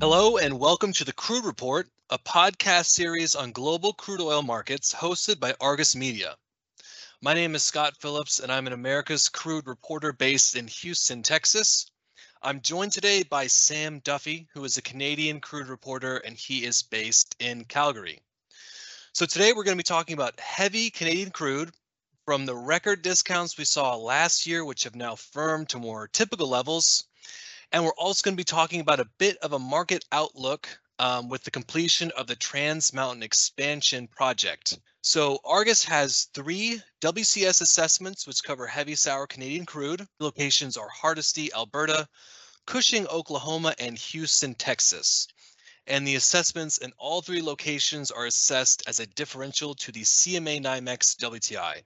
Hello, and welcome to the Crude Report, a podcast series on global crude oil markets hosted by Argus Media. My name is Scott Phillips, and I'm an America's crude reporter based in Houston, Texas. I'm joined today by Sam Duffy, who is a Canadian crude reporter, and he is based in Calgary. So today we're going to be talking about heavy Canadian crude from the record discounts we saw last year, which have now firmed to more typical levels, and we're also going to be talking about a bit of a market outlook um, with the completion of the Trans Mountain Expansion project. So Argus has three WCS assessments which cover heavy sour Canadian crude. Locations are Hardisty, Alberta, Cushing, Oklahoma, and Houston, Texas. And the assessments in all three locations are assessed as a differential to the CMA NYMEX WTI.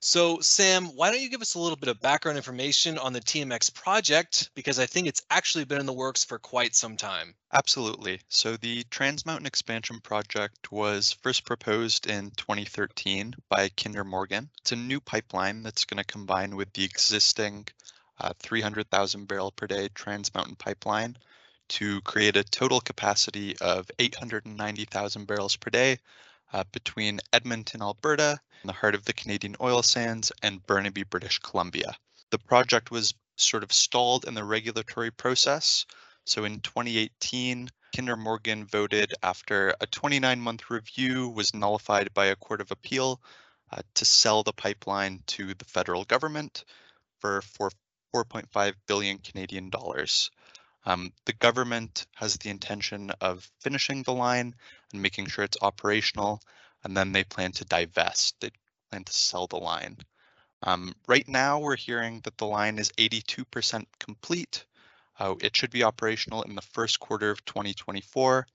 So Sam, why don't you give us a little bit of background information on the TMX project? Because I think it's actually been in the works for quite some time. Absolutely. So the Trans Mountain Expansion Project was first proposed in 2013 by Kinder Morgan. It's a new pipeline that's going to combine with the existing uh, 300,000 barrel per day Trans Mountain pipeline to create a total capacity of 890,000 barrels per day uh, between Edmonton, Alberta, in the heart of the Canadian oil sands, and Burnaby, British Columbia. The project was sort of stalled in the regulatory process. So in 2018, Kinder Morgan voted after a 29 month review was nullified by a court of appeal uh, to sell the pipeline to the federal government for, for 4.5 billion Canadian dollars. Um, the government has the intention of finishing the line and making sure it's operational, and then they plan to divest. They plan to sell the line. Um, right now, we're hearing that the line is 82% complete. Uh, it should be operational in the first quarter of 2024,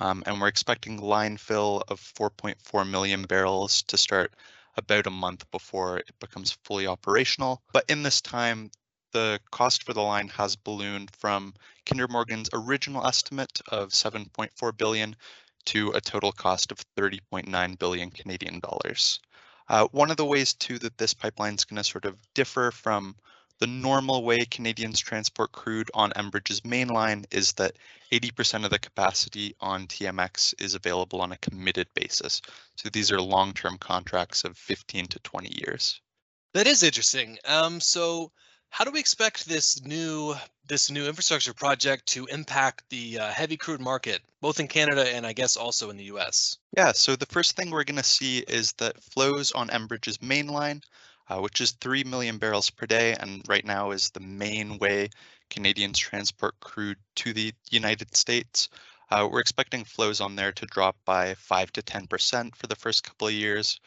um, and we're expecting line fill of 4.4 million barrels to start about a month before it becomes fully operational. But in this time, the cost for the line has ballooned from Kinder Morgan's original estimate of 7.4 billion to a total cost of 30.9 billion Canadian dollars. Uh, one of the ways too that this pipeline is going to sort of differ from the normal way Canadians transport crude on Enbridge's main line is that 80% of the capacity on TMX is available on a committed basis. So these are long-term contracts of 15 to 20 years. That is interesting. Um, so how do we expect this new this new infrastructure project to impact the uh, heavy crude market, both in Canada and I guess also in the U.S.? Yeah, so the first thing we're going to see is that flows on Enbridge's main line, uh, which is 3 million barrels per day, and right now is the main way Canadians transport crude to the United States. Uh, we're expecting flows on there to drop by 5 to 10% for the first couple of years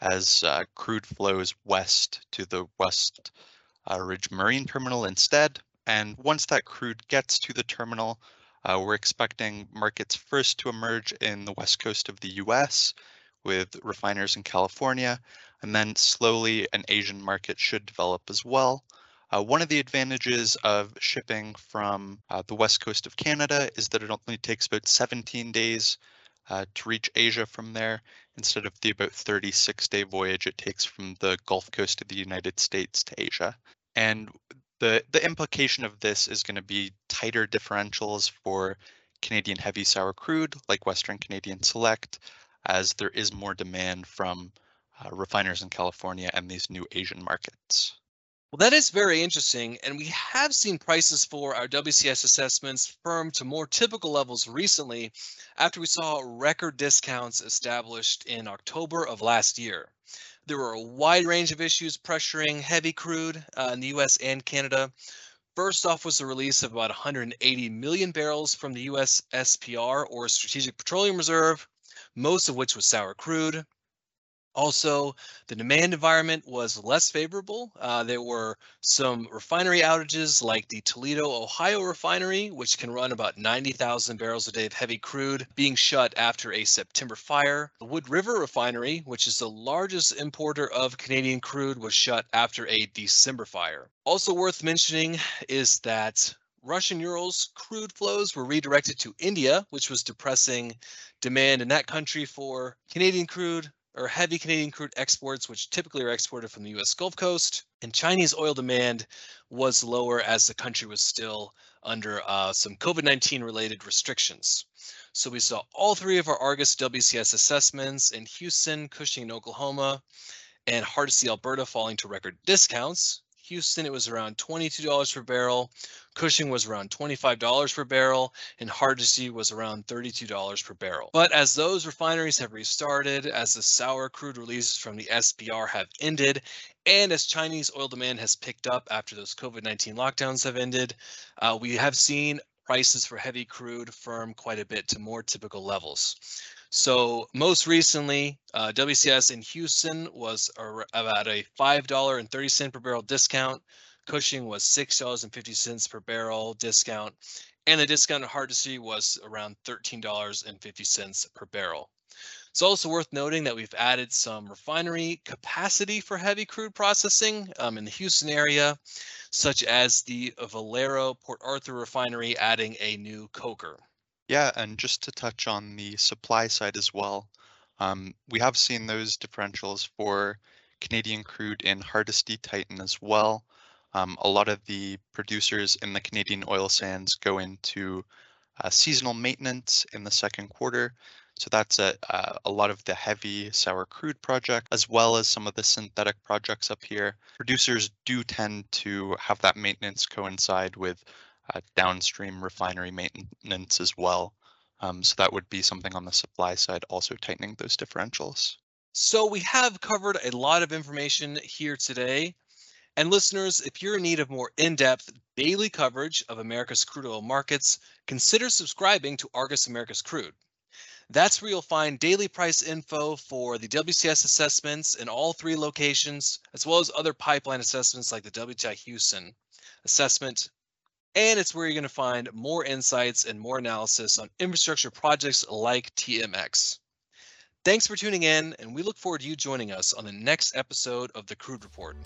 as uh, crude flows west to the west uh, Ridge Marine Terminal instead. And once that crude gets to the terminal, uh, we're expecting markets first to emerge in the west coast of the US with refiners in California, and then slowly an Asian market should develop as well. Uh, one of the advantages of shipping from uh, the west coast of Canada is that it only takes about 17 days uh, to reach Asia from there instead of the about 36 day voyage it takes from the Gulf Coast of the United States to Asia. And the, the implication of this is going to be tighter differentials for Canadian heavy sour crude like Western Canadian Select, as there is more demand from uh, refiners in California and these new Asian markets. Well, that is very interesting. And we have seen prices for our WCS assessments firm to more typical levels recently after we saw record discounts established in October of last year. There were a wide range of issues pressuring heavy crude uh, in the US and Canada. First off was the release of about 180 million barrels from the US SPR or Strategic Petroleum Reserve, most of which was sour crude. Also, the demand environment was less favorable. Uh, there were some refinery outages like the Toledo, Ohio refinery, which can run about 90,000 barrels a day of heavy crude, being shut after a September fire. The Wood River refinery, which is the largest importer of Canadian crude, was shut after a December fire. Also worth mentioning is that Russian Urals crude flows were redirected to India, which was depressing demand in that country for Canadian crude, or heavy Canadian crude exports, which typically are exported from the US Gulf Coast. And Chinese oil demand was lower as the country was still under uh, some COVID-19 related restrictions. So we saw all three of our Argus WCS assessments in Houston, Cushing, and Oklahoma, and Hardisty, Alberta falling to record discounts. Houston, it was around $22 per barrel. Cushing was around $25 per barrel, and Hardisty was around $32 per barrel. But as those refineries have restarted, as the sour crude releases from the SPR have ended, and as Chinese oil demand has picked up after those COVID 19 lockdowns have ended, uh, we have seen prices for heavy crude firm quite a bit to more typical levels. So most recently, uh, WCS in Houston was about a $5.30 per barrel discount. Cushing was $6.50 per barrel discount. And the discount at Hardisty was around $13.50 per barrel. It's also worth noting that we've added some refinery capacity for heavy crude processing um, in the Houston area, such as the Valero Port Arthur refinery adding a new coker. Yeah, and just to touch on the supply side as well, um, we have seen those differentials for Canadian crude in Hardisty tighten as well. Um, a lot of the producers in the Canadian oil sands go into uh, seasonal maintenance in the second quarter. So that's a, uh, a lot of the heavy sour crude project, as well as some of the synthetic projects up here. Producers do tend to have that maintenance coincide with downstream refinery maintenance as well. Um, so that would be something on the supply side, also tightening those differentials. So we have covered a lot of information here today. And listeners, if you're in need of more in-depth daily coverage of America's crude oil markets, consider subscribing to Argus America's Crude. That's where you'll find daily price info for the WCS assessments in all three locations, as well as other pipeline assessments like the WTI Houston assessment, and it's where you're going to find more insights and more analysis on infrastructure projects like TMX. Thanks for tuning in, and we look forward to you joining us on the next episode of the Crude Report.